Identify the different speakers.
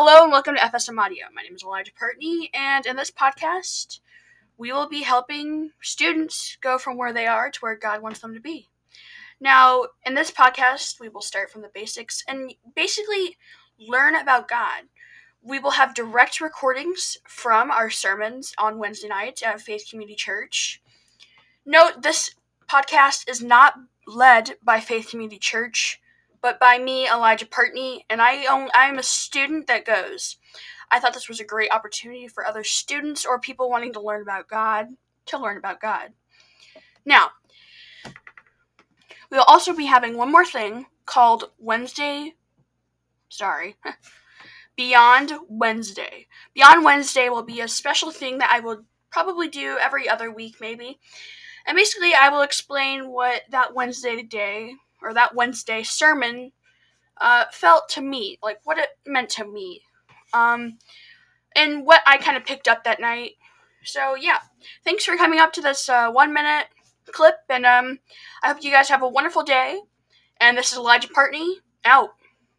Speaker 1: Hello and welcome to FSM Audio. My name is Elijah Pertney, and in this podcast, we will be helping students go from where they are to where God wants them to be. Now, in this podcast, we will start from the basics and basically learn about God. We will have direct recordings from our sermons on Wednesday nights at Faith Community Church. Note this podcast is not led by Faith Community Church but by me, Elijah Pertney, and I own, I'm a student that goes. I thought this was a great opportunity for other students or people wanting to learn about God to learn about God. Now, we'll also be having one more thing called Wednesday. Sorry. Beyond Wednesday. Beyond Wednesday will be a special thing that I will probably do every other week, maybe. And basically, I will explain what that Wednesday day or that Wednesday sermon uh, felt to me, like what it meant to me, um, and what I kind of picked up that night. So yeah, thanks for coming up to this uh, one minute clip, and um, I hope you guys have a wonderful day. And this is Elijah Partney out.